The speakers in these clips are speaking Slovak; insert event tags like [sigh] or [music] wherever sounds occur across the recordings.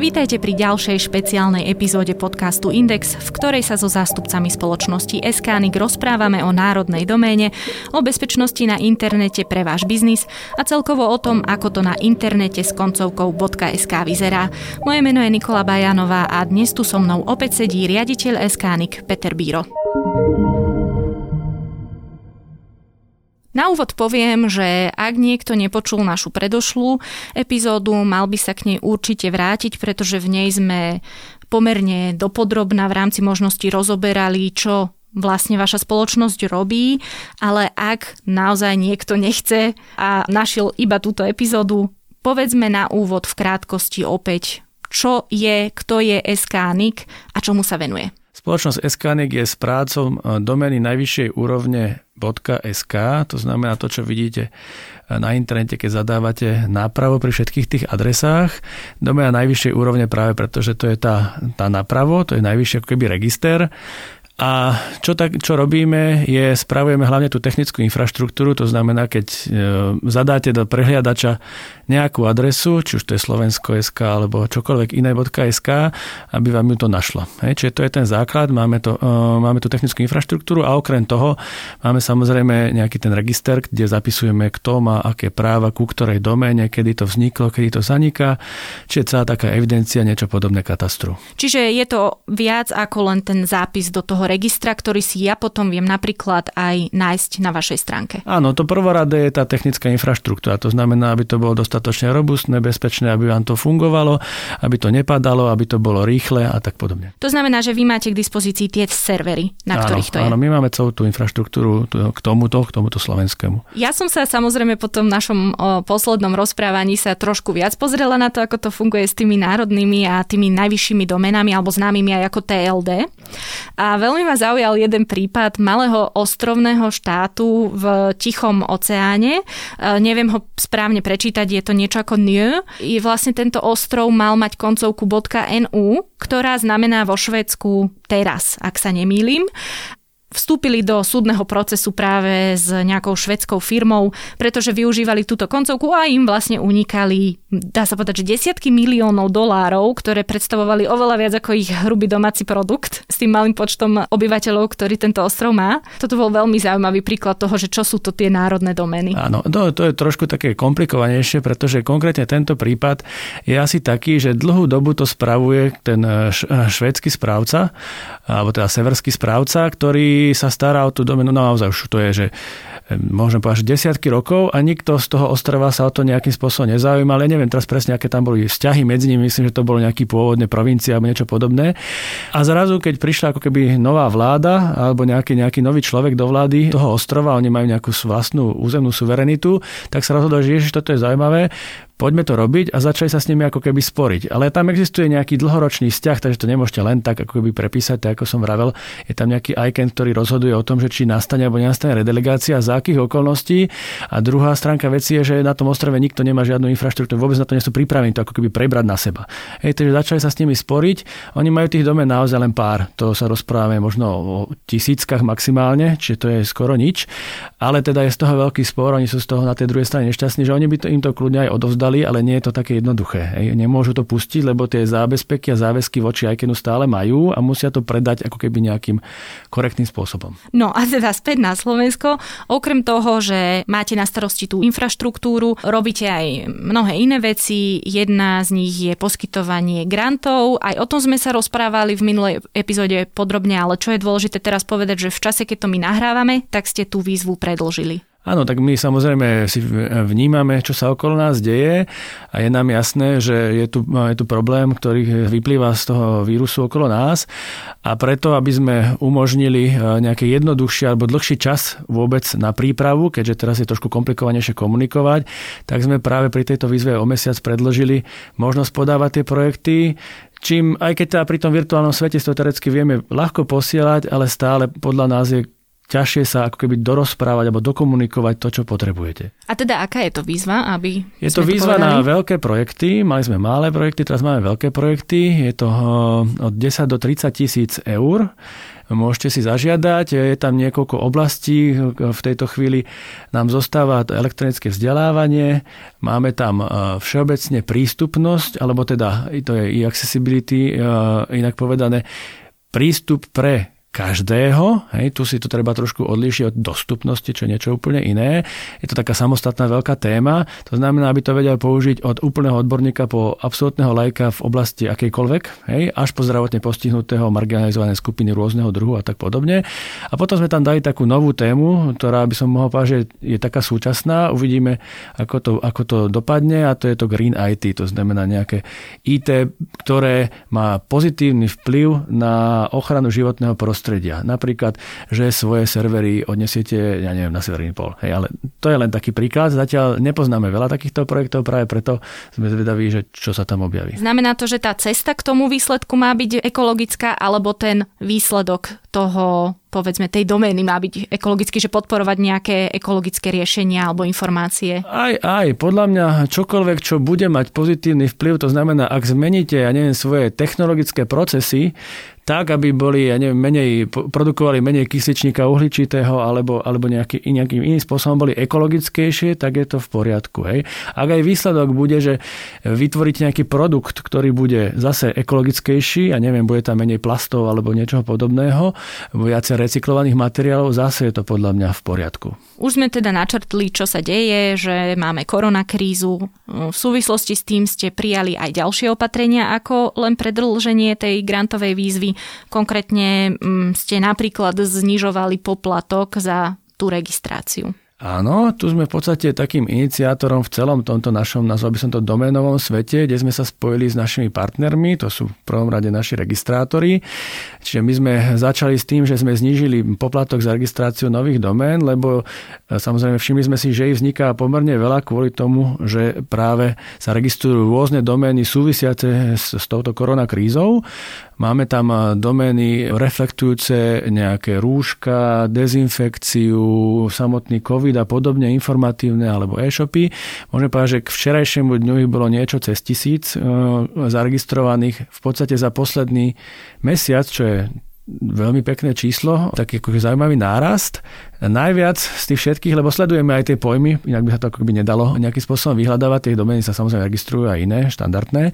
Vítajte pri ďalšej špeciálnej epizóde podcastu Index, v ktorej sa so zástupcami spoločnosti Eskánik rozprávame o národnej doméne, o bezpečnosti na internete pre váš biznis a celkovo o tom, ako to na internete s koncovkou .sk vyzerá. Moje meno je Nikola Bajanová a dnes tu so mnou opäť sedí riaditeľ Eskánik Peter Bíro. Na úvod poviem, že ak niekto nepočul našu predošlú epizódu, mal by sa k nej určite vrátiť, pretože v nej sme pomerne dopodrobná v rámci možnosti rozoberali, čo vlastne vaša spoločnosť robí, ale ak naozaj niekto nechce a našiel iba túto epizódu, povedzme na úvod v krátkosti opäť, čo je, kto je SKNIC a čomu sa venuje. Spoločnosť SKNIC je s prácom e, domény najvyššej úrovne .sk, to znamená to, čo vidíte e, na internete, keď zadávate nápravo pri všetkých tých adresách. Doména najvyššej úrovne práve preto, že to je tá, tá nápravo, to je najvyšší ako keby register a čo, tak, čo robíme, je spravujeme hlavne tú technickú infraštruktúru, to znamená, keď e, zadáte do prehliadača nejakú adresu, či už to je slovensko.sk alebo čokoľvek iné .sk, aby vám ju to našlo. Hej, čiže to je ten základ, máme, to, e, máme tú technickú infraštruktúru a okrem toho máme samozrejme nejaký ten register, kde zapisujeme, kto má aké práva, ku ktorej doméne, kedy to vzniklo, kedy to zaniká, čiže celá taká evidencia, niečo podobné katastru. Čiže je to viac ako len ten zápis do toho registra, ktorý si ja potom viem napríklad aj nájsť na vašej stránke. Áno, to prvoradé je tá technická infraštruktúra. To znamená, aby to bolo dostatočne robustné, bezpečné, aby vám to fungovalo, aby to nepadalo, aby to bolo rýchle a tak podobne. To znamená, že vy máte k dispozícii tie servery, na áno, ktorých to je. Áno, my máme celú tú infraštruktúru k tomuto, k tomuto slovenskému. Ja som sa samozrejme po tom našom o, poslednom rozprávaní sa trošku viac pozrela na to, ako to funguje s tými národnými a tými najvyššími domenami alebo známymi aj ako TLD. A veľmi Veľmi ma zaujal jeden prípad malého ostrovného štátu v Tichom oceáne. E, neviem ho správne prečítať, je to niečo ako NÜ. I vlastne tento ostrov mal mať koncovku .nu, ktorá znamená vo Švedsku teraz, ak sa nemýlim vstúpili do súdneho procesu práve s nejakou švedskou firmou, pretože využívali túto koncovku a im vlastne unikali, dá sa povedať, že desiatky miliónov dolárov, ktoré predstavovali oveľa viac ako ich hrubý domáci produkt s tým malým počtom obyvateľov, ktorý tento ostrov má. Toto bol veľmi zaujímavý príklad toho, že čo sú to tie národné domény. Áno, to, to je trošku také komplikovanejšie, pretože konkrétne tento prípad je asi taký, že dlhú dobu to spravuje ten švédsky správca, alebo teda severský správca, ktorý sa stará o tú domenu, no naozaj už to je, že môžem povedať, že desiatky rokov a nikto z toho ostrova sa o to nejakým spôsobom nezaujímal. Ja neviem teraz presne, aké tam boli vzťahy medzi nimi, myslím, že to bolo nejaký pôvodné provincia alebo niečo podobné. A zrazu, keď prišla ako keby nová vláda alebo nejaký, nejaký nový človek do vlády toho ostrova, oni majú nejakú vlastnú územnú suverenitu, tak sa rozhodol, že ježiš, toto je zaujímavé, poďme to robiť a začali sa s nimi ako keby sporiť. Ale tam existuje nejaký dlhoročný vzťah, takže to nemôžete len tak ako keby prepísať, tak ako som vravel. Je tam nejaký ICANN, ktorý rozhoduje o tom, že či nastane alebo nenastane redelegácia, za akých okolností. A druhá stránka veci je, že na tom ostrove nikto nemá žiadnu infraštruktúru, vôbec na to nie sú pripravení to ako keby prebrať na seba. Hej, takže začali sa s nimi sporiť. Oni majú tých domén naozaj len pár. To sa rozprávame možno o tisíckach maximálne, čiže to je skoro nič. Ale teda je z toho veľký spor, oni sú z toho na tej druhej strane nešťastní, že oni by to, im to kľudne aj odovzdali povedali, ale nie je to také jednoduché. Hej. Nemôžu to pustiť, lebo tie zábezpeky a záväzky voči ICANNu stále majú a musia to predať ako keby nejakým korektným spôsobom. No a teda späť na Slovensko. Okrem toho, že máte na starosti tú infraštruktúru, robíte aj mnohé iné veci. Jedna z nich je poskytovanie grantov. Aj o tom sme sa rozprávali v minulej epizóde podrobne, ale čo je dôležité teraz povedať, že v čase, keď to my nahrávame, tak ste tú výzvu predlžili. Áno, tak my samozrejme si vnímame, čo sa okolo nás deje a je nám jasné, že je tu, je tu problém, ktorý vyplýva z toho vírusu okolo nás. A preto, aby sme umožnili e, nejaké jednoduchšie alebo dlhší čas vôbec na prípravu, keďže teraz je trošku komplikovanejšie komunikovať, tak sme práve pri tejto výzve o mesiac predložili možnosť podávať tie projekty, čím aj keď teda pri tom virtuálnom svete teoreticky vieme ľahko posielať, ale stále podľa nás je ťažšie sa ako keby dorozprávať alebo dokomunikovať to, čo potrebujete. A teda aká je to výzva? Aby je to výzva to na veľké projekty, mali sme malé projekty, teraz máme veľké projekty, je to eh, od 10 do 30 tisíc eur. Môžete si zažiadať, je tam niekoľko oblastí, v tejto chvíli nám zostáva elektronické vzdelávanie, máme tam eh, všeobecne prístupnosť, alebo teda to je e-accessibility, eh, inak povedané, prístup pre každého. Hej, tu si to treba trošku odlíšiť od dostupnosti, čo je niečo úplne iné. Je to taká samostatná veľká téma. To znamená, aby to vedel použiť od úplného odborníka po absolútneho lajka v oblasti akejkoľvek, hej, až po zdravotne postihnutého marginalizované skupiny rôzneho druhu a tak podobne. A potom sme tam dali takú novú tému, ktorá by som mohol povedať, že je taká súčasná. Uvidíme, ako to, ako to dopadne a to je to Green IT, to znamená nejaké IT, ktoré má pozitívny vplyv na ochranu životného prostredia prostredia. Napríklad, že svoje servery odnesiete, ja neviem, na severný pol. Hej, ale to je len taký príklad. Zatiaľ nepoznáme veľa takýchto projektov, práve preto sme zvedaví, že čo sa tam objaví. Znamená to, že tá cesta k tomu výsledku má byť ekologická, alebo ten výsledok toho povedzme tej domény má byť ekologicky, že podporovať nejaké ekologické riešenia alebo informácie? Aj, aj. Podľa mňa čokoľvek, čo bude mať pozitívny vplyv, to znamená, ak zmeníte, ja neviem, svoje technologické procesy, tak, aby boli, ja neviem, menej, produkovali menej kysličníka uhličitého alebo, alebo nejaký, nejakým iným spôsobom boli ekologickejšie, tak je to v poriadku. Hej. Ak aj výsledok bude, že vytvoriť nejaký produkt, ktorý bude zase ekologickejší, ja neviem, bude tam menej plastov alebo niečoho podobného, viacej recyklovaných materiálov, zase je to podľa mňa v poriadku. Už sme teda načrtli, čo sa deje, že máme koronakrízu. V súvislosti s tým ste prijali aj ďalšie opatrenia ako len predlženie tej grantovej výzvy. Konkrétne mm, ste napríklad znižovali poplatok za tú registráciu. Áno, tu sme v podstate takým iniciátorom v celom tomto našom, nazval by som to doménovom svete, kde sme sa spojili s našimi partnermi, to sú v prvom rade naši registrátori. Čiže my sme začali s tým, že sme znížili poplatok za registráciu nových domén, lebo e, samozrejme všimli sme si, že ich vzniká pomerne veľa kvôli tomu, že práve sa registrujú rôzne domény súvisiace s, s touto koronakrízou. Máme tam domény reflektujúce nejaké rúška, dezinfekciu, samotný COVID a podobne, informatívne alebo e-shopy. Môžeme povedať, že k včerajšiemu dňu ich bolo niečo cez tisíc e, zaregistrovaných v podstate za posledný mesiac, čo je veľmi pekné číslo, taký ako zaujímavý nárast. Najviac z tých všetkých, lebo sledujeme aj tie pojmy, inak by sa to ako nedalo nejakým spôsobom vyhľadávať, tie domény sa samozrejme registrujú aj iné, štandardné.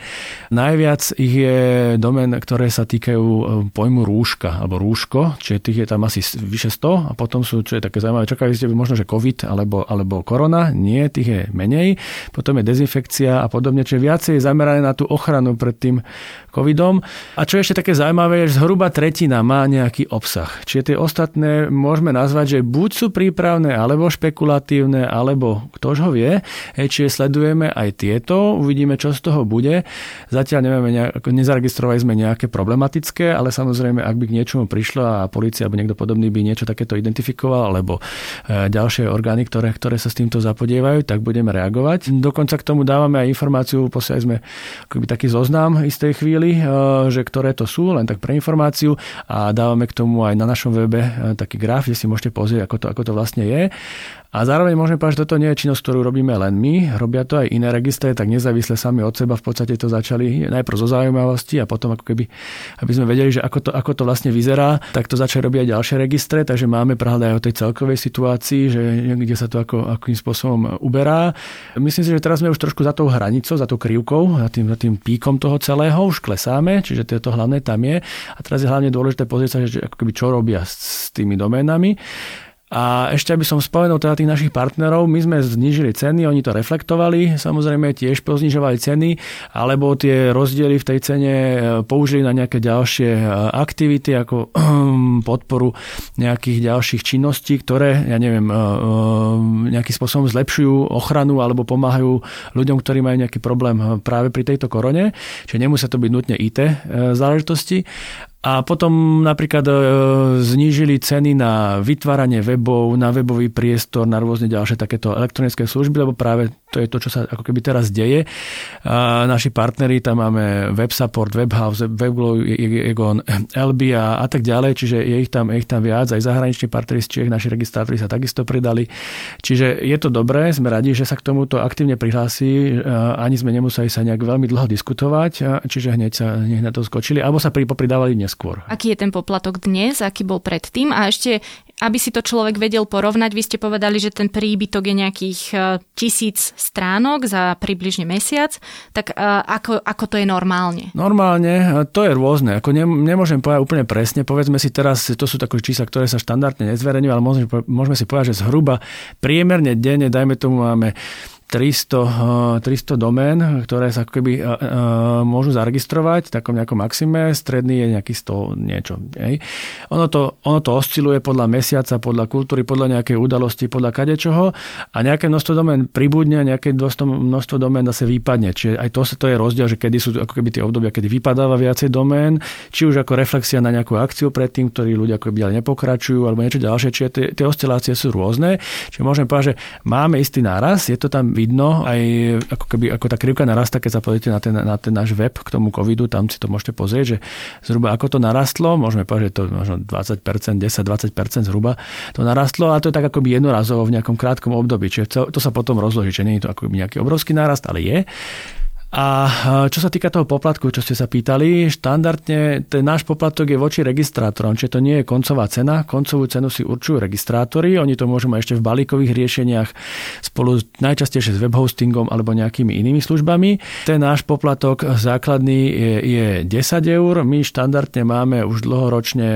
Najviac ich je domén, ktoré sa týkajú e, pojmu rúška alebo rúško, čiže tých je tam asi vyše 100 a potom sú, čo je také zaujímavé, čakali ste by možno, že COVID alebo, alebo korona, nie, tých je menej. Potom je dezinfekcia a podobne, čiže viacej je zamerané na tú ochranu pred tým covidom. A čo je ešte také zaujímavé, že zhruba tretina má nejaký obsah. Čiže tie ostatné môžeme nazvať, že buď sú prípravné, alebo špekulatívne, alebo ktože ho vie. Hej, čiže sledujeme aj tieto, uvidíme, čo z toho bude. Zatiaľ nevieme, nezaregistrovali sme nejaké problematické, ale samozrejme, ak by k niečomu prišlo a policia alebo niekto podobný by niečo takéto identifikoval, alebo e, ďalšie orgány, ktoré, ktoré sa s týmto zapodievajú, tak budeme reagovať. Dokonca k tomu dávame aj informáciu, posielali sme akoby taký zoznam istej chvíli, eh, že ktoré to sú, len tak pre informáciu a dávame k tomu aj na našom webe eh, taký graf, kde si môžete pozrieť, ako to, ako to vlastne je. A zároveň môžeme povedať, že toto nie je činnosť, ktorú robíme len my, robia to aj iné registre, tak nezávisle sami od seba v podstate to začali najprv zo zaujímavosti a potom ako keby, aby sme vedeli, že ako to, ako to vlastne vyzerá, tak to začali robiť aj ďalšie registre, takže máme prehľad aj o tej celkovej situácii, že kde sa to ako, akým spôsobom uberá. Myslím si, že teraz sme už trošku za tou hranicou, za tou krivkou, za tým, za tým píkom toho celého, už klesáme, čiže to, to hlavné tam je. A teraz je hlavne dôležité pozrieť sa, že ako keby čo robia s tými doménami. A ešte aby som spomenul teda tých našich partnerov, my sme znížili ceny, oni to reflektovali, samozrejme tiež poznižovali ceny, alebo tie rozdiely v tej cene e, použili na nejaké ďalšie e, aktivity, ako [clears throat] podporu nejakých ďalších činností, ktoré, ja neviem, e, nejakým spôsobom zlepšujú ochranu alebo pomáhajú ľuďom, ktorí majú nejaký problém práve pri tejto korone. Čiže nemusia to byť nutne IT záležitosti, a potom napríklad e, znížili ceny na vytváranie webov, na webový priestor, na rôzne ďalšie takéto elektronické služby, lebo práve To je to, čo sa ako keby teraz deje. A naši partneri, tam máme Web Support, Webhouse, Webglow, Egon, LB a, tak ďalej, čiže je ich tam, je ich tam viac. Aj zahraniční partneri z Čiech, naši registrátori sa takisto pridali. Čiže je to dobré, sme radi, že sa k tomuto aktívne prihlási. Ani sme nemuseli sa nejak veľmi dlho diskutovať, čiže hneď sa hneď na to skočili, alebo sa popridávali neskôr. Aký je ten poplatok dnes, aký bol predtým? A ešte aby si to človek vedel porovnať, vy ste povedali, že ten príbytok je nejakých e, tisíc stránok za približne mesiac, tak e, ako, ako to je normálne? Normálne, to je rôzne. Ako ne, nemôžem povedať úplne presne. Povedzme si teraz, to sú také čísla, ktoré sa štandardne nezverejňujú, ale môžeme, môžeme si povedať, že zhruba priemerne denne, dajme tomu, máme 300, 300 domén, ktoré sa keby môžu zaregistrovať v takom nejakom maxime, stredný je nejaký 100 niečo. Hej. Ono, to, ono to osciluje podľa mesiaca, podľa kultúry, podľa nejakej udalosti, podľa kadečoho a nejaké množstvo domén pribudne nejaké množstvo, domén zase vypadne. Čiže aj to, to je rozdiel, že kedy sú ako keby tie obdobia, kedy vypadáva viacej domén, či už ako reflexia na nejakú akciu predtým, ktorí ľudia ako keby nepokračujú alebo niečo ďalšie. Čiže tie, tie oscilácie sú rôzne. Čiže môžem povedať, že máme istý náraz, je to tam vidno, aj ako keby ako tá krivka narasta, keď sa pozrite na ten, na ten náš web k tomu covidu, tam si to môžete pozrieť, že zhruba ako to narastlo, môžeme povedať, že to možno 20%, 10-20% zhruba to narastlo a to je tak akoby jednorazovo v nejakom krátkom období, čiže to sa potom rozloží, čiže nie je to ako nejaký obrovský nárast, ale je. A čo sa týka toho poplatku, čo ste sa pýtali, štandardne ten náš poplatok je voči registrátorom, čiže to nie je koncová cena. Koncovú cenu si určujú registrátori, oni to môžu mať ešte v balíkových riešeniach spolu najčastejšie s webhostingom alebo nejakými inými službami. Ten náš poplatok základný je, je 10 eur, my štandardne máme už dlhoročne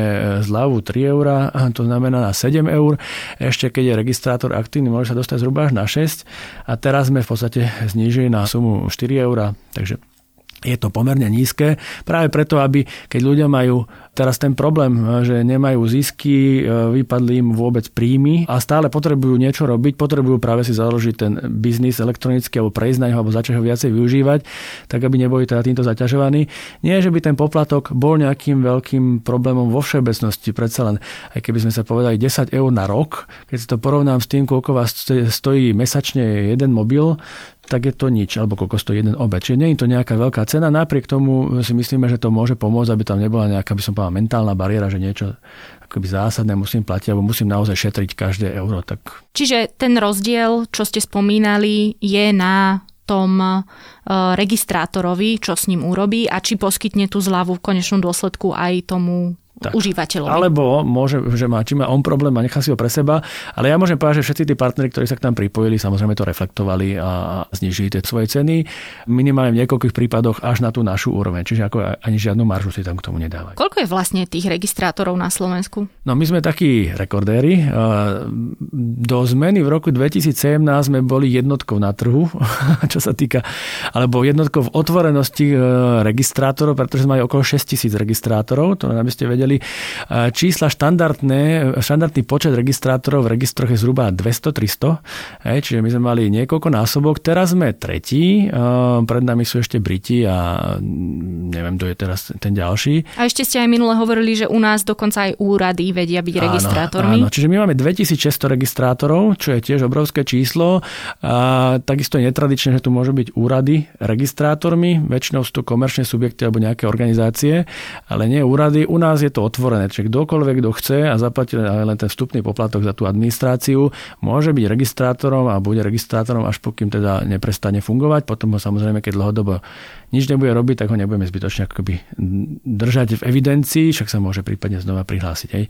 zľavu 3 eur, to znamená na 7 eur. Ešte keď je registrátor aktívny, môže sa dostať zhruba až na 6 a teraz sme v podstate znížili na sumu 4 eur Takže je to pomerne nízke, práve preto, aby keď ľudia majú teraz ten problém, že nemajú zisky, e, vypadli im vôbec príjmy a stále potrebujú niečo robiť, potrebujú práve si založiť ten biznis elektronicky alebo prejsť na neho alebo začať ho viacej využívať, tak aby neboli teda týmto zaťažovaní. Nie, že by ten poplatok bol nejakým veľkým problémom vo všeobecnosti, predsa len, aj keby sme sa povedali 10 eur na rok, keď si to porovnám s tým, koľko vás stojí mesačne jeden mobil, tak je to nič, alebo koľko stojí jeden obed. Čiže nie je to nejaká veľká cena, napriek tomu si myslíme, že to môže pomôcť, aby tam nebola nejaká, by som povedal, mentálna bariéra, že niečo akoby zásadné musím platiť, alebo musím naozaj šetriť každé euro. Tak... Čiže ten rozdiel, čo ste spomínali, je na tom e, registrátorovi, čo s ním urobí a či poskytne tú zľavu v konečnom dôsledku aj tomu tak. užívateľovi. Alebo môže, že má, či má on problém a nechá si ho pre seba, ale ja môžem povedať, že všetci tí partneri, ktorí sa k nám pripojili, samozrejme to reflektovali a znižili tie svoje ceny. Minimálne v niekoľkých prípadoch až na tú našu úroveň, čiže ako ani žiadnu maržu si tam k tomu nedávajú. Koľko je vlastne tých registrátorov na Slovensku? No my sme takí rekordéri. Do zmeny v roku 2017 sme boli jednotkou na trhu, [laughs] čo sa týka, alebo jednotkou v otvorenosti e, registrátorov, pretože sme mali okolo 6 tisíc registrátorov, to aby ste vedeli, vedeli. Čísla štandardné, štandardný počet registrátorov v registroch je zhruba 200-300, čiže my sme mali niekoľko násobok. Teraz sme tretí, pred nami sú ešte Briti a neviem, kto je teraz ten ďalší. A ešte ste aj minule hovorili, že u nás dokonca aj úrady vedia byť áno, registrátormi. Áno, čiže my máme 2600 registrátorov, čo je tiež obrovské číslo. A takisto je netradičné, že tu môžu byť úrady registrátormi, väčšinou sú to komerčné subjekty alebo nejaké organizácie, ale nie úrady. U nás je to otvorené, čiže kdokoľvek, kto chce a zaplatí len ten vstupný poplatok za tú administráciu, môže byť registrátorom a bude registrátorom, až pokým teda neprestane fungovať. Potom ho samozrejme, keď dlhodobo nič nebude robiť, tak ho nebudeme zbytočne akoby držať v evidencii, však sa môže prípadne znova prihlásiť. Hej.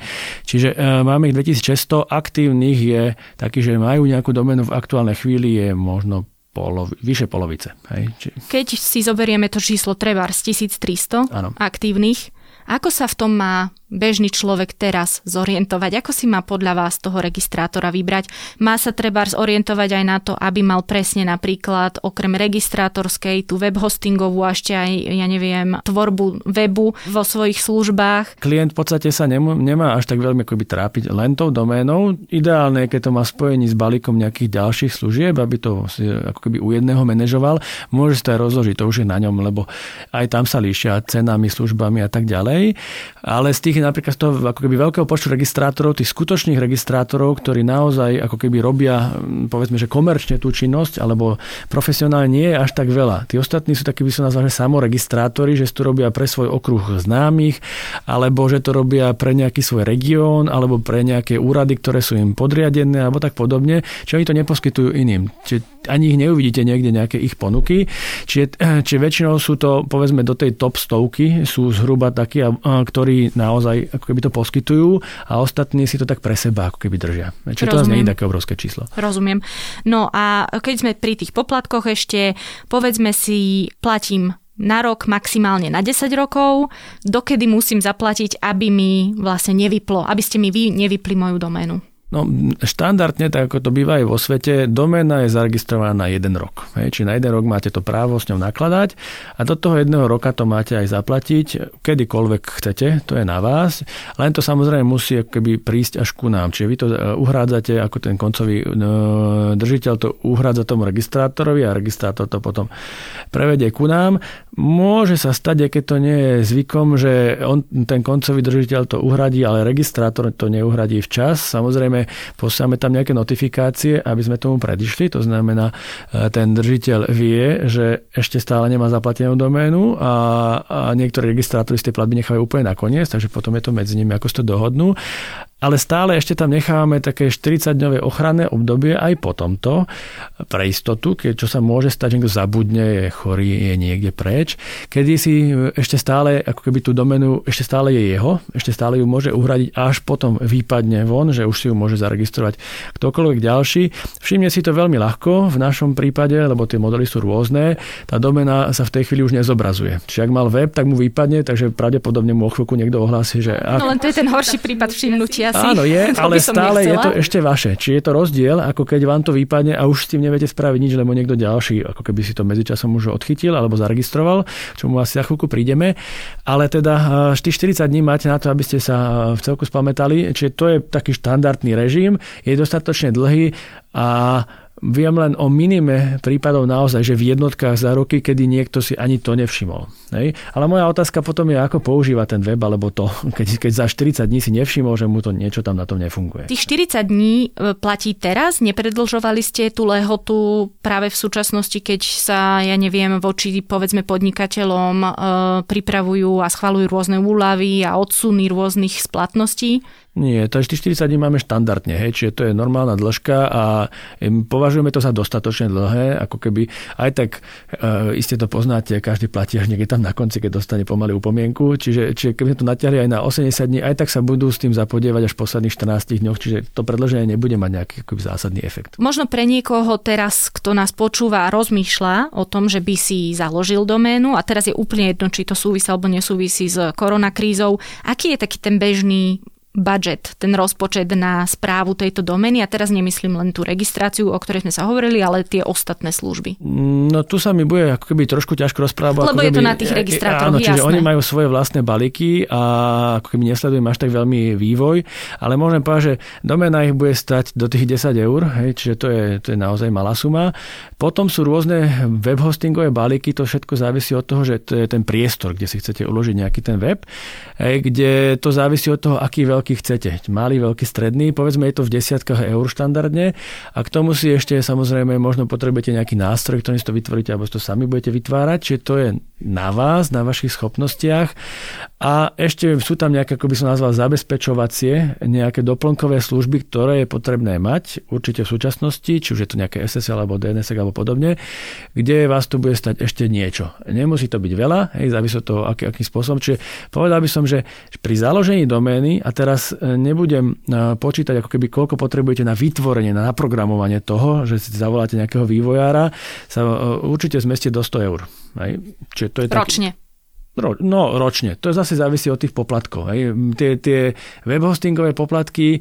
Čiže e, máme ich 2600, aktívnych je taký, že majú nejakú domenu v aktuálnej chvíli, je možno polovi, vyše polovice. Hej. Či... Keď si zoberieme to číslo treba z 1300 ano. aktívnych, ako sa v tom má bežný človek teraz zorientovať? Ako si má podľa vás toho registrátora vybrať? Má sa treba zorientovať aj na to, aby mal presne napríklad okrem registrátorskej tú web hostingovú a ešte aj, ja neviem, tvorbu webu vo svojich službách? Klient v podstate sa nemá, nemá až tak veľmi akoby trápiť len tou doménou. Ideálne je, keď to má spojení s balíkom nejakých ďalších služieb, aby to si ako keby u jedného manažoval. Môže sa to aj rozložiť, to už je na ňom, lebo aj tam sa líšia cenami, službami a tak ďalej. Ale z tých tých napríklad z toho ako keby veľkého počtu registrátorov, tých skutočných registrátorov, ktorí naozaj ako keby robia, povedzme, že komerčne tú činnosť, alebo profesionálne nie je až tak veľa. Tí ostatní sú takí, by som nazval, že samoregistrátori, že to robia pre svoj okruh známych, alebo že to robia pre nejaký svoj región, alebo pre nejaké úrady, ktoré sú im podriadené, alebo tak podobne, čo oni to neposkytujú iným. Čiže ani ich neuvidíte niekde nejaké ich ponuky. Čiže, čiže väčšinou sú to, povedzme, do tej top stovky sú zhruba takí, ktorí naozaj ako keby to poskytujú a ostatní si to tak pre seba ako keby držia. Čiže Rozumiem. to nie je také obrovské číslo. Rozumiem. No a keď sme pri tých poplatkoch ešte, povedzme si, platím na rok, maximálne na 10 rokov, dokedy musím zaplatiť, aby mi vlastne nevyplo, aby ste mi vy nevypli moju doménu. No, štandardne, tak ako to býva aj vo svete, doména je zaregistrovaná na jeden rok. Hej, či na jeden rok máte to právo s ňou nakladať a do toho jedného roka to máte aj zaplatiť, kedykoľvek chcete, to je na vás. Len to samozrejme musí keby prísť až ku nám. Čiže vy to e, uhrádzate, ako ten koncový e, držiteľ to uhrádza tomu registrátorovi a registrátor to potom prevedie ku nám. Môže sa stať, keď to nie je zvykom, že on, ten koncový držiteľ to uhradí, ale registrátor to neuhradí včas. Samozrejme, posielame tam nejaké notifikácie, aby sme tomu predišli. To znamená, e, ten držiteľ vie, že ešte stále nemá zaplatenú doménu a, a niektorí registrátori z tej platby nechávajú úplne nakoniec, takže potom je to medzi nimi, ako si to dohodnú ale stále ešte tam nechávame také 40-dňové ochranné obdobie aj po tomto, pre istotu, keď čo sa môže stať, niekto zabudne, je chorý, je niekde preč, kedy si ešte stále, ako keby tú domenu, ešte stále je jeho, ešte stále ju môže uhradiť, až potom výpadne von, že už si ju môže zaregistrovať ktokoľvek ďalší. Všimne si to veľmi ľahko v našom prípade, lebo tie modely sú rôzne, tá domena sa v tej chvíli už nezobrazuje. Čiže ak mal web, tak mu vypadne, takže pravdepodobne mu o chvíľku niekto ohlási, že... Ak... No len to je ten horší prípad všimnutia asi. Áno, je, [laughs] ale stále nechcela. je to ešte vaše. Či je to rozdiel, ako keď vám to vypadne a už s tým neviete spraviť nič, lebo niekto ďalší, ako keby si to medzičasom už odchytil alebo zaregistroval, čomu asi za chvíľku prídeme. Ale teda 40 dní máte na to, aby ste sa v celku spamätali. Čiže to je taký štandardný režim, je dostatočne dlhý a Viem len o minime prípadov naozaj, že v jednotkách za roky, kedy niekto si ani to nevšimol. Hej? Ale moja otázka potom je, ako používa ten web, alebo to, [laughs] keď, keď za 40 dní si nevšimol, že mu to niečo tam na tom nefunguje. Tých 40 dní e, platí teraz? Nepredlžovali ste tú lehotu práve v súčasnosti, keď sa, ja neviem, voči povedzme podnikateľom e, pripravujú a schvalujú rôzne úlavy a odsuny rôznych splatností? Nie, takže 40 dní máme štandardne, hej, čiže to je normálna dĺžka a považujeme to za dostatočne dlhé, ako keby aj tak e, iste to poznáte, každý platí až niekde tam na konci, keď dostane pomaly upomienku, čiže, čiže keby sme to natiahli aj na 80 dní, aj tak sa budú s tým zapodievať až v posledných 14 dňoch, čiže to predlženie nebude mať nejaký akoby, zásadný efekt. Možno pre niekoho teraz, kto nás počúva a rozmýšľa o tom, že by si založil doménu a teraz je úplne jedno, či to súvisí alebo nesúvisí s koronakrízou, aký je taký ten bežný budget, ten rozpočet na správu tejto domény a teraz nemyslím len tú registráciu, o ktorej sme sa hovorili, ale tie ostatné služby. No tu sa mi bude ako keby trošku ťažko rozprávať. Lebo je keby, to na tých registrátoroch, Áno, čiže jasné. oni majú svoje vlastné balíky a ako keby nesledujem až tak veľmi vývoj, ale môžem povedať, že doména ich bude stať do tých 10 eur, hej, čiže to je, to je naozaj malá suma. Potom sú rôzne web hostingové balíky, to všetko závisí od toho, že to je ten priestor, kde si chcete uložiť nejaký ten web, hej, kde to závisí od toho, aký veľký veľký chcete. Malý, veľký, stredný, povedzme je to v desiatkách eur štandardne a k tomu si ešte samozrejme možno potrebujete nejaký nástroj, ktorý si to vytvoríte alebo to sami budete vytvárať, čiže to je na vás, na vašich schopnostiach a ešte sú tam nejaké, ako by som nazval, zabezpečovacie, nejaké doplnkové služby, ktoré je potrebné mať, určite v súčasnosti, či už je to nejaké SSL alebo DNS alebo podobne, kde vás to bude stať ešte niečo. Nemusí to byť veľa, hej, závisí od toho, aký, akým spôsobom. Čiže povedal by som, že pri založení domény, a teraz e, nebudem e, počítať, ako keby koľko potrebujete na vytvorenie, na naprogramovanie toho, že si zavoláte nejakého vývojára, sa e, určite zmestie do 100 eur. Hej. Čiže to je Ročne. Ro, no, ročne. To zase závisí od tých poplatkov. Hej. Tie, tie webhostingové poplatky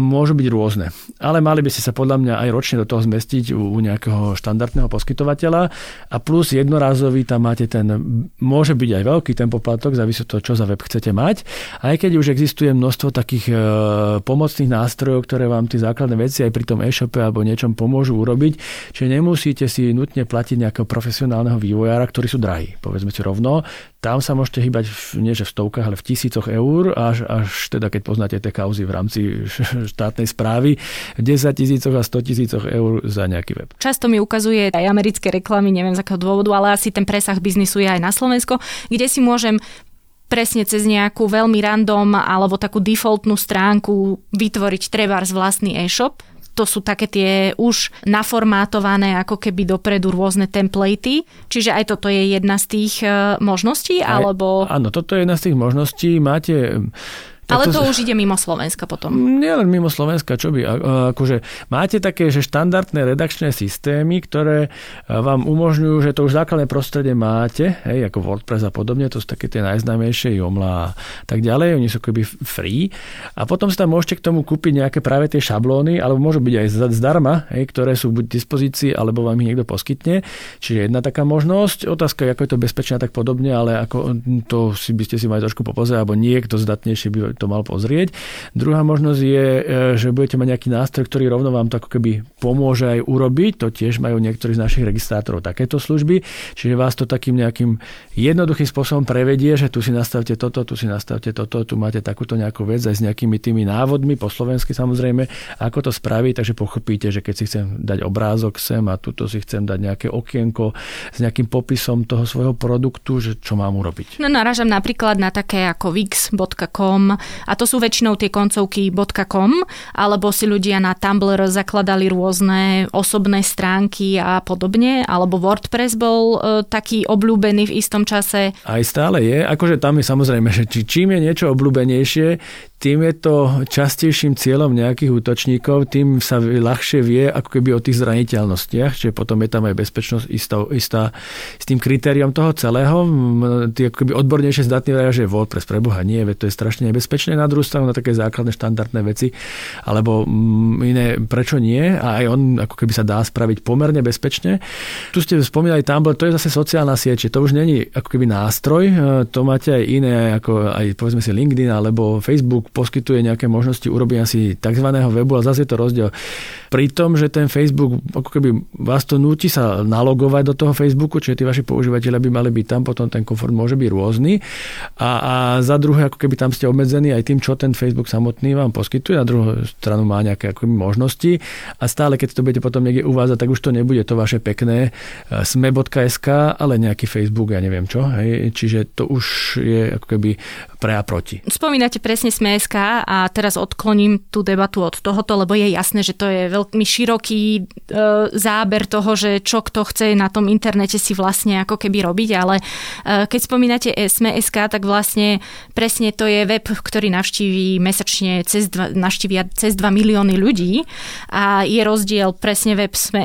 môžu byť rôzne. Ale mali by ste sa podľa mňa aj ročne do toho zmestiť u, nejakého štandardného poskytovateľa a plus jednorázový tam máte ten, môže byť aj veľký ten poplatok, závisí od toho, čo za web chcete mať. Aj keď už existuje množstvo takých e, pomocných nástrojov, ktoré vám tie základné veci aj pri tom e-shope alebo niečom pomôžu urobiť, čiže nemusíte si nutne platiť nejakého profesionálneho vývojára, ktorí sú drahí. Povedzme si rovno, tam sa môžete hýbať v, nie že v stovkách, ale v tisícoch eur, až, až teda keď poznáte tie kauzy v rámci [laughs] štátnej správy, v 10 tisícoch a 100 tisícoch eur za nejaký web. Často mi ukazuje aj americké reklamy, neviem z akého dôvodu, ale asi ten presah biznisu je aj na Slovensko, kde si môžem presne cez nejakú veľmi random alebo takú defaultnú stránku vytvoriť trebárs vlastný e-shop to sú také tie už naformátované ako keby dopredu rôzne templatey. Čiže aj toto je jedna z tých e, možností, aj, alebo... Áno, toto je jedna z tých možností. Máte ale to, to už ide mimo Slovenska potom. Nie len mimo Slovenska, čo by? Akože máte také, že štandardné redakčné systémy, ktoré vám umožňujú, že to už základné prostredie máte, hej, ako WordPress a podobne, to sú také tie najznámejšie, Joomla a tak ďalej, oni sú keby free. A potom si tam môžete k tomu kúpiť nejaké práve tie šablóny, alebo môžu byť aj zdarma, hej, ktoré sú buď v dispozícii, alebo vám ich niekto poskytne. Čiže jedna taká možnosť. Otázka je, ako je to bezpečné tak podobne, ale ako to si by ste si mali trošku popozerať, alebo niekto zdatnejšie by to mal pozrieť. Druhá možnosť je, e, že budete mať nejaký nástroj, ktorý rovno vám to ako keby pomôže aj urobiť. To tiež majú niektorí z našich registrátorov takéto služby. Čiže vás to takým nejakým jednoduchým spôsobom prevedie, že tu si nastavte toto, tu si nastavte toto, tu máte takúto nejakú vec aj s nejakými tými návodmi po slovensky samozrejme, ako to spraviť, takže pochopíte, že keď si chcem dať obrázok sem a tuto si chcem dať nejaké okienko s nejakým popisom toho svojho produktu, že čo mám urobiť. No naražam napríklad na také ako wix.com a to sú väčšinou tie koncovky .com, alebo si ľudia na Tumblr zakladali rôzne osobné stránky a podobne, alebo WordPress bol e, taký obľúbený v istom čase. Aj stále je, akože tam je samozrejme, že či, čím je niečo obľúbenejšie, tým je to častejším cieľom nejakých útočníkov, tým sa ľahšie vie ako keby o tých zraniteľnostiach, čiže potom je tam aj bezpečnosť istá, istá s tým kritériom toho celého. Tí ako keby odbornejšie zdatní vedia, že WordPress pre Boha nie, to je strašne nebezpečné na druhú stranu na také základné štandardné veci, alebo iné prečo nie a aj on ako keby sa dá spraviť pomerne bezpečne. Tu ste spomínali Tumblr, to je zase sociálna sieť, to už není ako keby nástroj, to máte aj iné, ako aj povedzme si LinkedIn alebo Facebook, poskytuje nejaké možnosti urobenia si tzv. webu a zase je to rozdiel. Pri tom, že ten Facebook, ako keby vás to núti sa nalogovať do toho Facebooku, čiže tí vaši používateľe by mali byť tam, potom ten komfort môže byť rôzny. A, a za druhé, ako keby tam ste obmedzení aj tým, čo ten Facebook samotný vám poskytuje, na druhú stranu má nejaké ako možnosti a stále, keď to budete potom niekde uvázať, tak už to nebude to vaše pekné e, sme.sk, ale nejaký Facebook, ja neviem čo. Hej. Čiže to už je ako keby pre a proti. Spomínate presne sme SK a teraz odkloním tú debatu od tohoto, lebo je jasné, že to je veľmi široký e, záber toho, že čo kto chce na tom internete si vlastne ako keby robiť, ale e, keď spomínate SME SK, tak vlastne presne to je web, ktorý navštíví mesačne cez dva, navštívia cez 2 milióny ľudí a je rozdiel presne web SME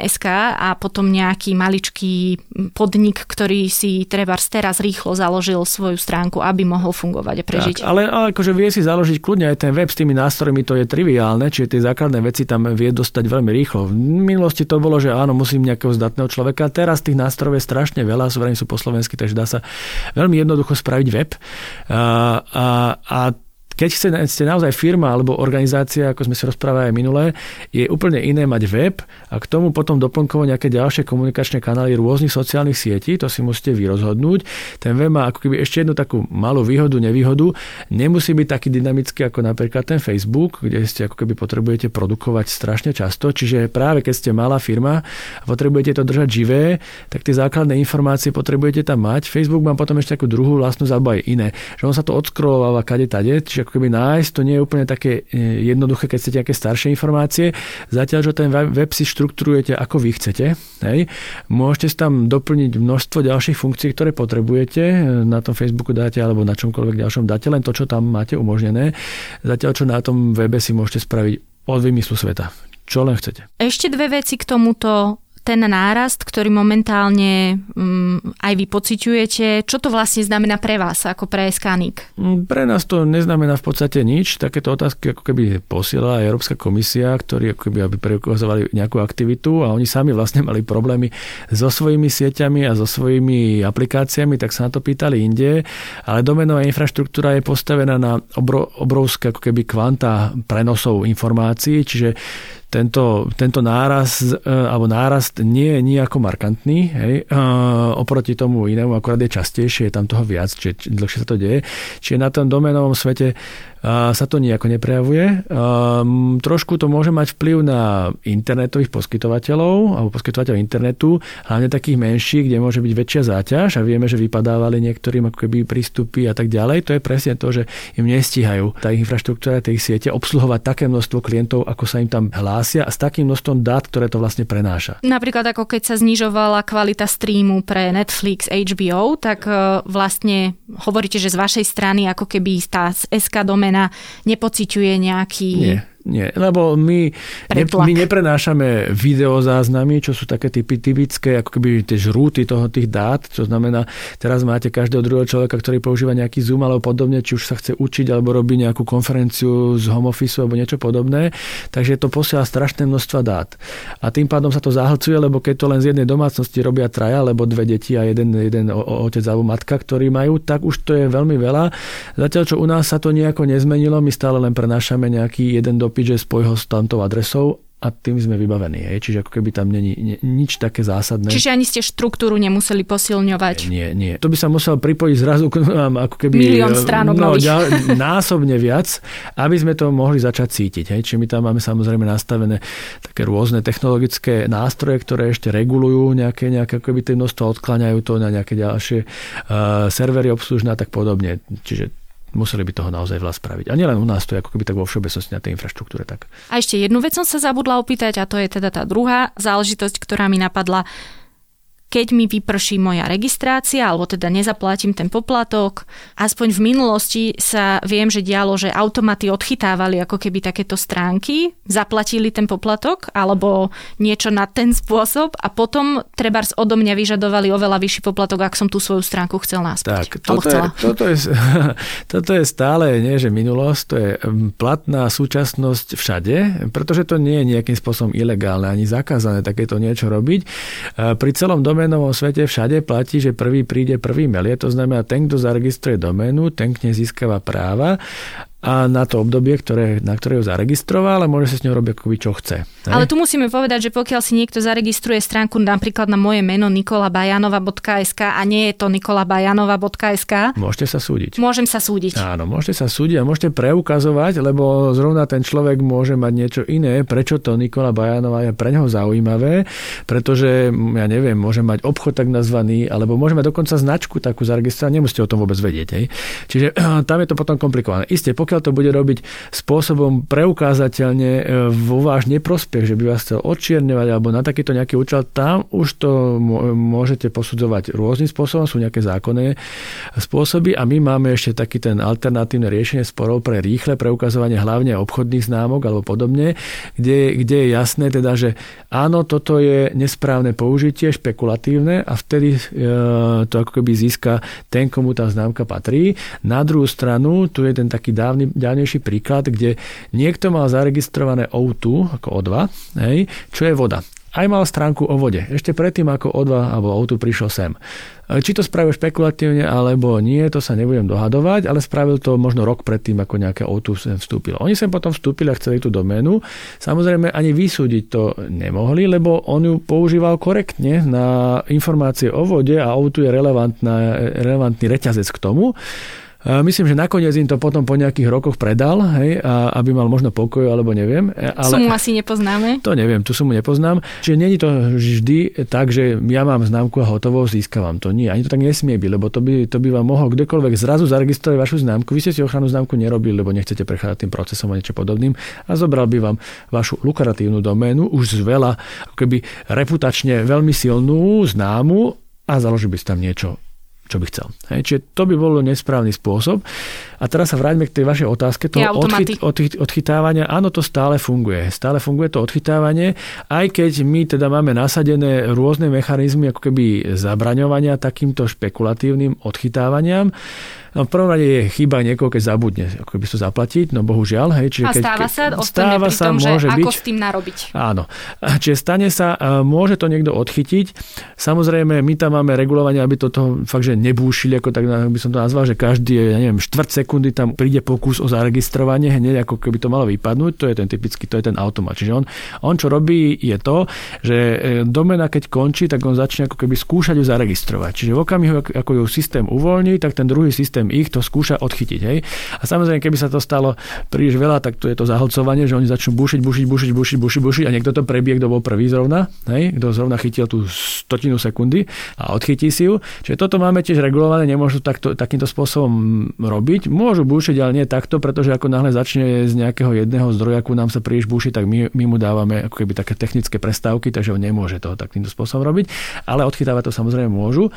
a potom nejaký maličký podnik, ktorý si treba teraz rýchlo založil svoju stránku, aby mohol fungovať a prežiť. Tak, ale, ale akože vie si založiť kľudne aj ten web s tými nástrojmi, to je triviálne, čiže tie základné veci tam vie dostať veľmi rýchlo. V minulosti to bolo, že áno, musím nejakého zdatného človeka. Teraz tých nástrojov je strašne veľa, sú, sú po slovensky, takže dá sa veľmi jednoducho spraviť web. A, a, a keď ste naozaj firma alebo organizácia, ako sme si rozprávali aj minulé, je úplne iné mať web a k tomu potom doplnkovo nejaké ďalšie komunikačné kanály rôznych sociálnych sietí, to si musíte vyrozhodnúť. Ten web má ako keby ešte jednu takú malú výhodu, nevýhodu. Nemusí byť taký dynamický ako napríklad ten Facebook, kde ste ako keby potrebujete produkovať strašne často. Čiže práve keď ste malá firma a potrebujete to držať živé, tak tie základné informácie potrebujete tam mať. Facebook má potom ešte takú druhú vlastnú alebo aj iné, že on sa to odskrovováva kade tade, čiže ako keby nájsť, to nie je úplne také e, jednoduché, keď chcete nejaké staršie informácie. Zatiaľ, že ten web si štruktúrujete ako vy chcete. Hej. Môžete si tam doplniť množstvo ďalších funkcií, ktoré potrebujete. Na tom Facebooku dáte alebo na čomkoľvek ďalšom dáte len to, čo tam máte umožnené. Zatiaľ, čo na tom webe si môžete spraviť od vymyslu sveta čo len chcete. Ešte dve veci k tomuto ten nárast, ktorý momentálne um, aj vy pociťujete, čo to vlastne znamená pre vás ako pre Skanik? Mm, pre nás to neznamená v podstate nič. Takéto otázky ako keby posiela Európska komisia, ktorí ako keby aby preukazovali nejakú aktivitu a oni sami vlastne mali problémy so svojimi sieťami a so svojimi aplikáciami, tak sa na to pýtali inde. Ale domenová infraštruktúra je postavená na obro, obrovské ako keby kvanta prenosov informácií, čiže tento, tento náraz e, alebo nárast nie je nejako markantný, hej, oproti tomu inému, akorát je častejšie, je tam toho viac, čiže dlhšie sa to deje. Čiže na tom doménovom svete sa to nejako neprejavuje. Trošku to môže mať vplyv na internetových poskytovateľov alebo poskytovateľov internetu, hlavne takých menších, kde môže byť väčšia záťaž a vieme, že vypadávali niektorým ako keby prístupy a tak ďalej. To je presne to, že im nestíhajú tá infraštruktúra, tej siete obsluhovať také množstvo klientov, ako sa im tam hlásia a s takým množstvom dát, ktoré to vlastne prenáša. Napríklad ako keď sa znižovala kvalita streamu pre Netflix, HBO, tak e, vlastne hovoríte, že z vašej strany ako keby tá SK domena žena nepociťuje nejaký... Nie nie, lebo my, ne, my neprenášame videozáznamy, čo sú také typy, typické, ako keby tie žrúty toho tých dát, čo znamená, teraz máte každého druhého človeka, ktorý používa nejaký Zoom alebo podobne, či už sa chce učiť alebo robí nejakú konferenciu z home office alebo niečo podobné, takže to posiela strašné množstva dát. A tým pádom sa to zahlcuje, lebo keď to len z jednej domácnosti robia traja, alebo dve deti a jeden, jeden otec alebo matka, ktorí majú, tak už to je veľmi veľa. Zatiaľ, čo u nás sa to nejako nezmenilo, my stále len prenášame nejaký jeden do kúpiť, že spoj ho s tamtou adresou a tým sme vybavení. Hej. Čiže ako keby tam není nič také zásadné. Čiže ani ste štruktúru nemuseli posilňovať? Nie, nie. To by sa musel pripojiť zrazu k nám ako keby... Milión stránok no, ďal, násobne viac, aby sme to mohli začať cítiť. Hej. Čiže my tam máme samozrejme nastavené také rôzne technologické nástroje, ktoré ešte regulujú nejaké, nejaké ako keby tie množstvo, odkláňajú to na nejaké ďalšie uh, servery obslužné a tak podobne. Čiže museli by toho naozaj veľa spraviť. A nielen u nás, to je ako keby tak vo všeobecnosti na tej infraštruktúre. Tak. A ešte jednu vec som sa zabudla opýtať a to je teda tá druhá záležitosť, ktorá mi napadla keď mi vyprší moja registrácia, alebo teda nezaplatím ten poplatok. Aspoň v minulosti sa viem, že dialo, že automaty odchytávali ako keby takéto stránky, zaplatili ten poplatok, alebo niečo na ten spôsob a potom trebárs odo mňa vyžadovali oveľa vyšší poplatok, ak som tú svoju stránku chcel naspäť. Tak, toto, je, toto, je, [laughs] toto je stále, nie že minulosť, to je platná súčasnosť všade, pretože to nie je nejakým spôsobom ilegálne ani zakázané takéto niečo robiť. Pri celom dome doménovom svete všade platí, že prvý príde, prvý melie. To znamená, ten, kto zaregistruje doménu, ten k nej získava práva a na to obdobie, ktoré, na ktoré ju zaregistroval a môže sa s ňou robiť akoby čo chce. Ne? Ale tu musíme povedať, že pokiaľ si niekto zaregistruje stránku napríklad na moje meno nikolabajanova.sk a nie je to nikolabajanova.sk, môžete sa súdiť. Môžem sa súdiť. Áno, môžete sa súdiť a môžete preukazovať, lebo zrovna ten človek môže mať niečo iné, prečo to Nikola Bajanova je pre neho zaujímavé, pretože ja neviem, môže mať obchod tak nazvaný, alebo môže mať dokonca značku takú zaregistrovanú, nemusíte o tom vôbec vedieť. Hej. Čiže [clears throat] tam je to potom komplikované. Isté, pokiaľ pokiaľ to bude robiť spôsobom preukázateľne e, vo váš neprospech, že by vás chcel odčierňovať alebo na takýto nejaký účel, tam už to môžete posudzovať rôznym spôsobom, sú nejaké zákonné spôsoby a my máme ešte taký ten alternatívne riešenie sporov pre rýchle preukazovanie hlavne obchodných známok alebo podobne, kde, kde je jasné teda, že áno, toto je nesprávne použitie, špekulatívne a vtedy e, to ako keby získa ten, komu tá známka patrí. Na druhú stranu, tu je ten taký dávny ďalnejší príklad, kde niekto mal zaregistrované O2 ako O2, hej, čo je voda aj mal stránku o vode. Ešte predtým, ako O2 alebo O2 prišiel sem. E, či to spravil špekulatívne alebo nie, to sa nebudem dohadovať, ale spravil to možno rok predtým, ako nejaké O2 sem vstúpilo. Oni sem potom vstúpili a chceli tú doménu. Samozrejme ani vysúdiť to nemohli, lebo on ju používal korektne na informácie o vode a O2 je relevantný reťazec k tomu. Myslím, že nakoniec im to potom po nejakých rokoch predal, hej, a aby mal možno pokoj, alebo neviem. E, ale, sumu asi nepoznáme? To neviem, tu sumu nepoznám. Čiže není to vždy tak, že ja mám známku a hotovo získavam to. Nie, ani to tak nesmie byť, lebo to by, to by vám mohol kdokoľvek zrazu zaregistrovať vašu známku. Vy ste si ochranu známku nerobili, lebo nechcete prechádzať tým procesom a niečo podobným a zobral by vám vašu lukratívnu doménu, už z veľa, keby reputačne veľmi silnú, známu a založil by ste tam niečo čo by chcel. Hej, čiže to by bolo nesprávny spôsob. A teraz sa vráťme k tej vašej otázke toho odchyt, odchyt, odchytávania. Áno, to stále funguje. Stále funguje to odchytávanie, aj keď my teda máme nasadené rôzne mechanizmy ako keby zabraňovania takýmto špekulatívnym odchytávaniam. No v prvom rade je chyba niekoho, keď zabudne ako by to zaplatiť, no bohužiaľ. Hej, čiže a stáva keď, sa, stáva sa, tom, môže že byť, ako s tým narobiť. Áno. Čiže stane sa, môže to niekto odchytiť. Samozrejme, my tam máme regulovanie, aby toto fakt, že nebúšili, ako tak by som to nazval, že každý, ja neviem, štvrt sekundy tam príde pokus o zaregistrovanie, hneď ako keby to malo vypadnúť, to je ten typický, to je ten automat. Čiže on, on čo robí je to, že e, domena keď končí, tak on začne ako keby skúšať ju zaregistrovať. Čiže v okamihu, ako ju systém uvoľní, tak ten druhý systém ich to skúša odchytiť. Hej? A samozrejme, keby sa to stalo príliš veľa, tak to je to zahlcovanie, že oni začnú bušiť, bušiť, bušiť, bušiť, bušiť, bušiť a niekto to prebie, kto bol prvý zrovna, hej? kto zrovna chytil tú stotinu sekundy a odchytí si ju. Čiže toto máme tiež regulované, nemôžu takto, takýmto spôsobom robiť. Môžu bušiť, ale nie takto, pretože ako náhle začne z nejakého jedného zdroja, ako nám sa príliš buši, tak my, my mu dávame ako keby také technické prestávky, takže on nemôže to takýmto spôsobom robiť, ale odchytávať to samozrejme môžu.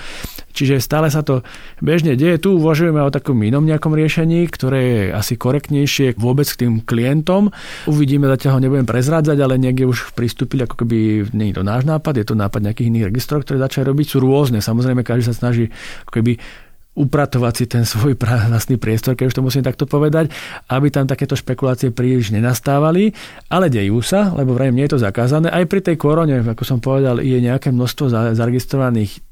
Čiže stále sa to bežne deje. Tu uvažujeme o takom inom nejakom riešení, ktoré je asi korektnejšie vôbec k tým klientom. Uvidíme, zatiaľ ho nebudem prezrádzať, ale niekde už pristúpili, ako keby nie je to náš nápad, je to nápad nejakých iných registrov, ktoré začali robiť, sú rôzne. Samozrejme, každý sa snaží ako keby upratovať si ten svoj vlastný priestor, keď už to musím takto povedať, aby tam takéto špekulácie príliš nenastávali, ale dejú sa, lebo vrajím, nie je to zakázané. Aj pri tej korone, ako som povedal, je nejaké množstvo zaregistrovaných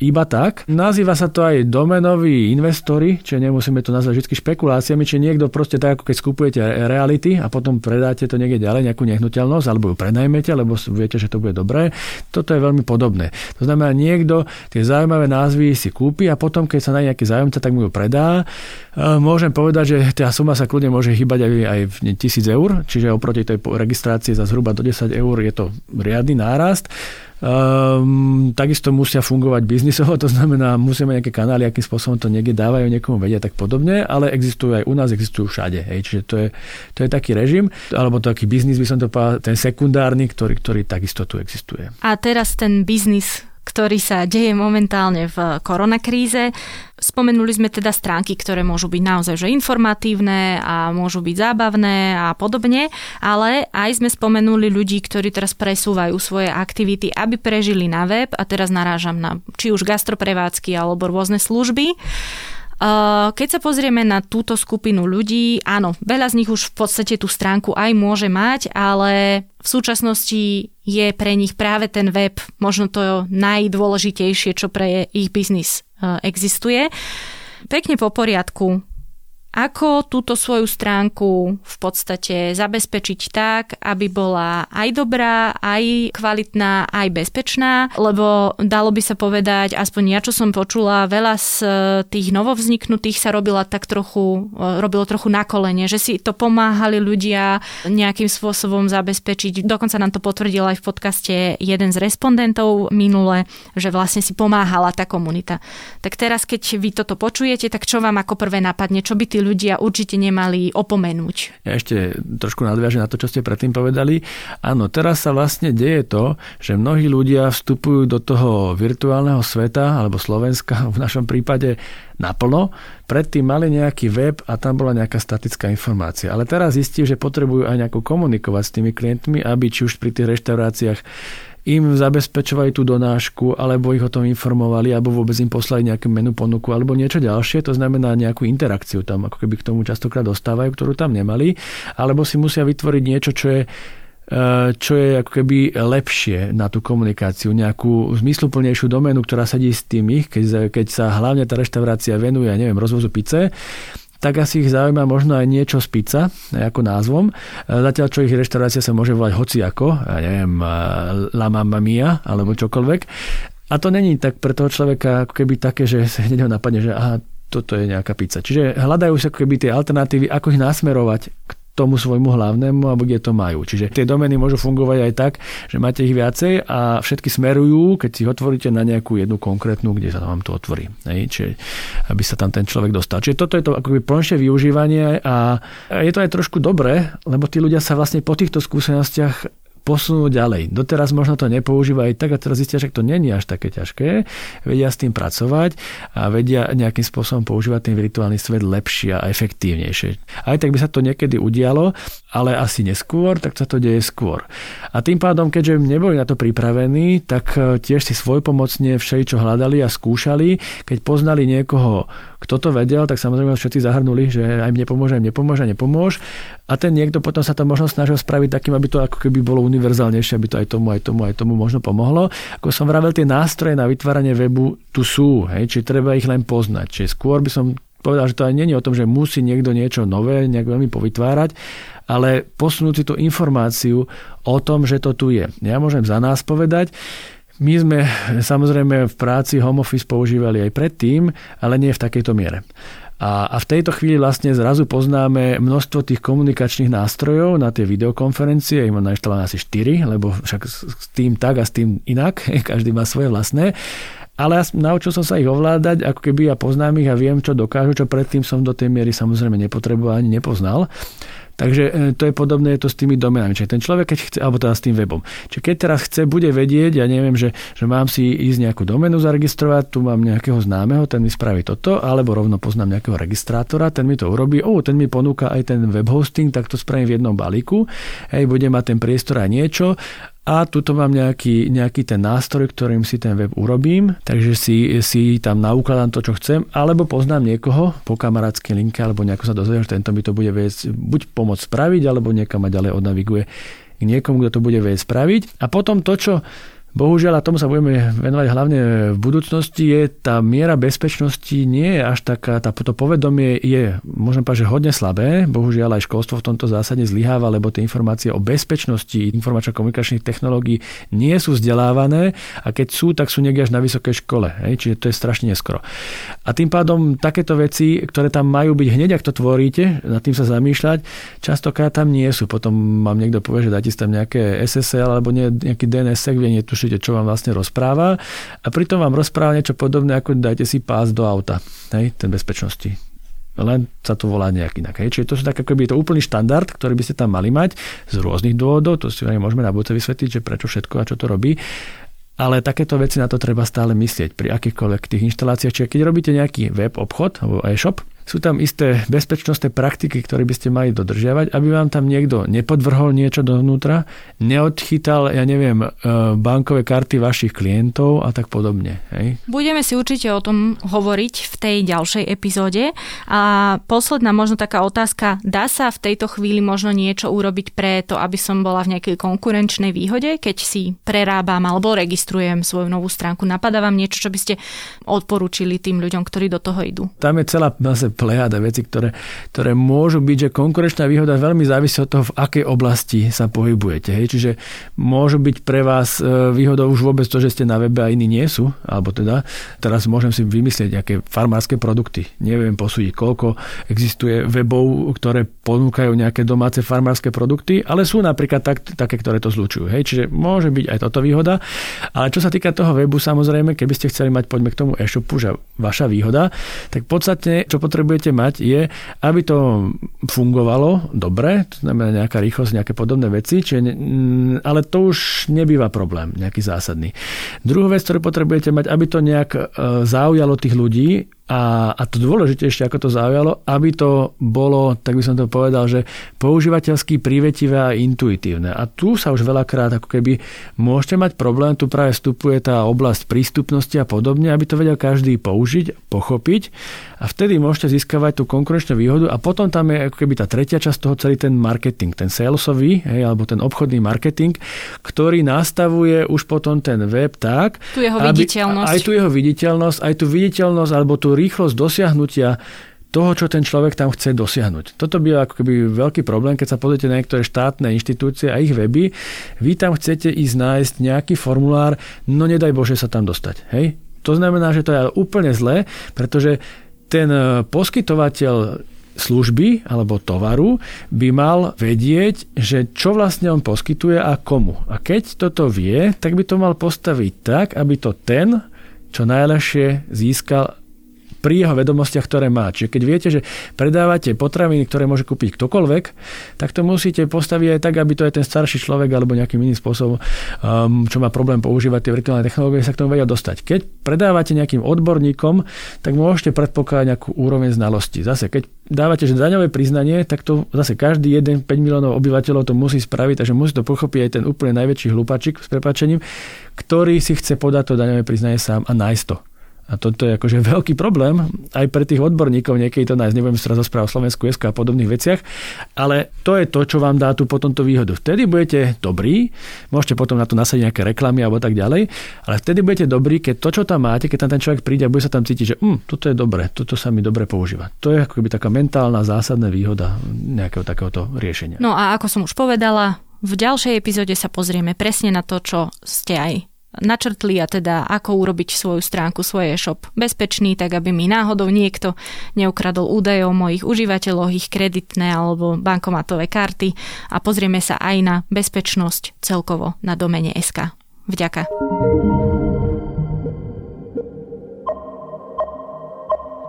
iba tak. Nazýva sa to aj domenoví investori, čiže nemusíme to nazvať vždy špekuláciami, či niekto proste tak, ako keď skupujete reality a potom predáte to niekde ďalej, nejakú nehnuteľnosť, alebo ju prenajmete, lebo viete, že to bude dobré. Toto je veľmi podobné. To znamená, niekto tie zaujímavé názvy si kúpi a potom, keď sa na nejaký zájomca, tak mu ju predá. E, môžem povedať, že tá suma sa kľudne môže hýbať aj, aj v 1000 eur, čiže oproti tej registrácii za zhruba do 10 eur je to riadny nárast. Um, takisto musia fungovať biznisovo, to znamená, musia mať nejaké kanály, akým spôsobom to niekde dávajú, niekomu vedia tak podobne, ale existujú aj u nás, existujú všade. Hej. Čiže to je, to je taký režim, alebo taký biznis by som to povedal, ten sekundárny, ktorý, ktorý takisto tu existuje. A teraz ten biznis, ktorý sa deje momentálne v koronakríze. Spomenuli sme teda stránky, ktoré môžu byť naozaj že informatívne a môžu byť zábavné a podobne, ale aj sme spomenuli ľudí, ktorí teraz presúvajú svoje aktivity, aby prežili na web a teraz narážam na či už gastroprevádzky alebo rôzne služby. Keď sa pozrieme na túto skupinu ľudí, áno, veľa z nich už v podstate tú stránku aj môže mať, ale v súčasnosti je pre nich práve ten web možno to najdôležitejšie, čo pre ich biznis e, existuje. Pekne po poriadku. Ako túto svoju stránku v podstate zabezpečiť tak, aby bola aj dobrá, aj kvalitná, aj bezpečná, lebo dalo by sa povedať, aspoň ja čo som počula, veľa z e, tých novovzniknutých sa robila tak trochu, e, robilo trochu na kolene, že si to pomáhali ľudia nejakým spôsobom zabezpečiť. Dokonca nám to potvrdil aj v podcaste jeden z respondentov minule, že vlastne si pomáhala tá komunita. Tak teraz, keď vy toto počujete, tak čo vám ako prvé napadne, čo by tí ľudia určite nemali opomenúť. Ja ešte trošku nadviažem na to, čo ste predtým povedali. Áno, teraz sa vlastne deje to, že mnohí ľudia vstupujú do toho virtuálneho sveta, alebo Slovenska [laughs] v našom prípade naplno. Predtým mali nejaký web a tam bola nejaká statická informácia. Ale teraz zistí, že potrebujú aj nejako komunikovať s tými klientmi, aby či už pri tých reštauráciách im zabezpečovali tú donášku, alebo ich o tom informovali, alebo vôbec im poslali nejakú menu ponuku, alebo niečo ďalšie, to znamená nejakú interakciu tam, ako keby k tomu častokrát dostávajú, ktorú tam nemali, alebo si musia vytvoriť niečo, čo je eh, čo je ako keby lepšie na tú komunikáciu, nejakú zmysluplnejšiu doménu, ktorá sedí s tým ich, keď, keď sa hlavne tá reštaurácia venuje, neviem, rozvozu pice, tak asi ich zaujíma možno aj niečo z pizza, ako názvom. E, zatiaľ, čo ich reštaurácia sa môže volať hociako, ja neviem, e, La Mamma Mia, alebo čokoľvek. A to není tak pre toho človeka ako keby také, že sa hneď ho napadne, že aha, toto je nejaká pizza. Čiže hľadajú sa keby tie alternatívy, ako ich nasmerovať k tomu svojmu hlavnému, alebo kde to majú. Čiže tie domény môžu fungovať aj tak, že máte ich viacej a všetky smerujú, keď si otvoríte na nejakú jednu konkrétnu, kde sa vám to otvorí. Hej? Čiže aby sa tam ten človek dostal. Čiže toto je to akoby plnšie využívanie a je to aj trošku dobré, lebo tí ľudia sa vlastne po týchto skúsenostiach posunú ďalej. Doteraz možno to nepoužívajú tak a teraz zistia, že to není až také ťažké. Vedia s tým pracovať a vedia nejakým spôsobom používať ten virtuálny svet lepšie a efektívnejšie. Aj tak by sa to niekedy udialo, ale asi neskôr, tak sa to deje skôr. A tým pádom, keďže neboli na to pripravení, tak e, tiež si svojpomocne všeličo hľadali a skúšali. Keď poznali niekoho, kto to vedel, tak samozrejme všetci zahrnuli, že aj mne pomôže, aj mne pomôže, nepomôž. A ten niekto potom sa to možno snažil spraviť takým, aby to ako keby bolo univerzálnejšie, aby to aj tomu, aj tomu, aj tomu možno pomohlo. Ako som vravel, tie nástroje na vytváranie webu tu sú, hej, či treba ich len poznať. Čiže skôr by som povedal, že to aj je o tom, že musí niekto niečo nové nejak veľmi povytvárať, ale posunúť si tú informáciu o tom, že to tu je. Ja môžem za nás povedať, my sme samozrejme v práci home office používali aj predtým, ale nie v takejto miere. A, a v tejto chvíli vlastne zrazu poznáme množstvo tých komunikačných nástrojov na tie videokonferencie, ich mám nainštalované asi 4, lebo však s tým tak a s tým inak, [laughs] každý má svoje vlastné. Ale ja naučil som sa ich ovládať, ako keby ja poznám ich a viem, čo dokážu, čo predtým som do tej miery samozrejme nepotreboval ani nepoznal. Takže e, to je podobné je to s tými domenami. Čiže ten človek, keď chce, alebo teda s tým webom. Čiže keď teraz chce, bude vedieť, ja neviem, že, že mám si ísť nejakú domenu zaregistrovať, tu mám nejakého známeho, ten mi spraví toto, alebo rovno poznám nejakého registrátora, ten mi to urobí, o, ten mi ponúka aj ten web hosting, tak to spravím v jednom balíku, hej, bude mať ten priestor aj niečo a tuto mám nejaký, nejaký ten nástroj, ktorým si ten web urobím, takže si, si tam naukladám to, čo chcem, alebo poznám niekoho po kamarátskej linke, alebo nejako sa dozviem, že tento mi to bude viesť buď pomôcť spraviť, alebo niekam ma ďalej odnaviguje k niekomu, kto to bude vedieť spraviť. A potom to, čo Bohužiaľ, a tomu sa budeme venovať hlavne v budúcnosti, je tá miera bezpečnosti nie je až taká, tá, to povedomie je, môžem povedať, že hodne slabé. Bohužiaľ aj školstvo v tomto zásade zlyháva, lebo tie informácie o bezpečnosti informačno-komunikačných technológií nie sú vzdelávané a keď sú, tak sú niekde až na vysokej škole. Hej? Čiže to je strašne neskoro. A tým pádom takéto veci, ktoré tam majú byť hneď, ak to tvoríte, nad tým sa zamýšľať, častokrát tam nie sú. Potom mám niekto povie, že dáte tam nejaké SSL alebo nejaký DNS, vie, nie netušíte, čo vám vlastne rozpráva a pritom vám rozpráva niečo podobné, ako dajte si pás do auta, hej, ten bezpečnosti. Len sa to volá nejak inak. Hej. Čiže to sú tak ako by to úplný štandard, ktorý by ste tam mali mať z rôznych dôvodov, to si môžeme na budúce vysvetliť, že prečo všetko a čo to robí. Ale takéto veci na to treba stále myslieť pri akýchkoľvek tých inštaláciách. Čiže keď robíte nejaký web obchod alebo e-shop, sú tam isté bezpečnostné praktiky, ktoré by ste mali dodržiavať, aby vám tam niekto nepodvrhol niečo dovnútra, neodchytal, ja neviem, e, bankové karty vašich klientov a tak podobne. Hej? Budeme si určite o tom hovoriť v tej ďalšej epizóde. A posledná možno taká otázka, dá sa v tejto chvíli možno niečo urobiť pre to, aby som bola v nejakej konkurenčnej výhode, keď si prerábam alebo registrujem svoju novú stránku? Napadá vám niečo, čo by ste odporúčili tým ľuďom, ktorí do toho idú? Tam je celá zase plejada veci, ktoré, ktoré môžu byť, že konkurenčná výhoda veľmi závisí od toho, v akej oblasti sa pohybujete. Hej. Čiže môžu byť pre vás e, výhodou už vôbec to, že ste na webe a iní nie sú, alebo teda teraz môžem si vymyslieť nejaké farmárske produkty. Neviem posúdiť, koľko existuje webov, ktoré ponúkajú nejaké domáce farmárske produkty, ale sú napríklad tak, také, ktoré to zlučujú. Hej. Čiže môže byť aj toto výhoda. Ale čo sa týka toho webu, samozrejme, keby ste chceli mať, poďme k tomu e-shopu, že vaša výhoda, tak podstatne, čo potrebujete potrebujete mať, je, aby to fungovalo dobre, to znamená nejaká rýchlosť, nejaké podobné veci, čiže, ale to už nebýva problém nejaký zásadný. Druhú vec, ktorú potrebujete mať, aby to nejak e, zaujalo tých ľudí, a, a to dôležitejšie, ako to zaujalo, aby to bolo, tak by som to povedal, že používateľsky prívetivé a intuitívne. A tu sa už veľakrát ako keby môžete mať problém, tu práve vstupuje tá oblasť prístupnosti a podobne, aby to vedel každý použiť, pochopiť a vtedy môžete získavať tú konkurenčnú výhodu a potom tam je ako keby tá tretia časť toho celý ten marketing, ten salesový, hej, alebo ten obchodný marketing, ktorý nastavuje už potom ten web tak, tu jeho aby, viditeľnosť. aj tu jeho viditeľnosť, aj tu viditeľnosť alebo tú rýchlosť dosiahnutia toho, čo ten človek tam chce dosiahnuť. Toto by ako keby veľký problém, keď sa pozrite na niektoré štátne inštitúcie a ich weby. Vy tam chcete ísť nájsť nejaký formulár, no nedaj Bože sa tam dostať. Hej? To znamená, že to je úplne zlé, pretože ten e, poskytovateľ služby alebo tovaru by mal vedieť, že čo vlastne on poskytuje a komu. A keď toto vie, tak by to mal postaviť tak, aby to ten čo najľahšie získal pri jeho vedomostiach, ktoré má. Čiže keď viete, že predávate potraviny, ktoré môže kúpiť ktokoľvek, tak to musíte postaviť aj tak, aby to aj ten starší človek alebo nejakým iným spôsobom, um, čo má problém používať tie virtuálne technológie, sa k tomu vedia dostať. Keď predávate nejakým odborníkom, tak môžete predpokladať nejakú úroveň znalosti. Zase, keď dávate že daňové priznanie, tak to zase každý jeden 5 miliónov obyvateľov to musí spraviť, takže musí to pochopiť aj ten úplne najväčší hlupačik s prepačením, ktorý si chce podať to daňové priznanie sám a nájsť to. A toto je akože veľký problém aj pre tých odborníkov, niekedy to nájsť, nebudem sa rozprávať o Slovensku SK a podobných veciach, ale to je to, čo vám dá tú potom tú výhodu. Vtedy budete dobrí, môžete potom na to nasadiť nejaké reklamy alebo tak ďalej, ale vtedy budete dobrí, keď to, čo tam máte, keď tam ten človek príde a bude sa tam cítiť, že hm, toto je dobre, toto sa mi dobre používa. To je ako taká mentálna zásadná výhoda nejakého takéhoto riešenia. No a ako som už povedala, v ďalšej epizóde sa pozrieme presne na to, čo ste aj načrtli a teda ako urobiť svoju stránku, svoj e-shop bezpečný, tak aby mi náhodou niekto neukradol údaje o mojich užívateľoch, ich kreditné alebo bankomatové karty a pozrieme sa aj na bezpečnosť celkovo na domene SK. Vďaka.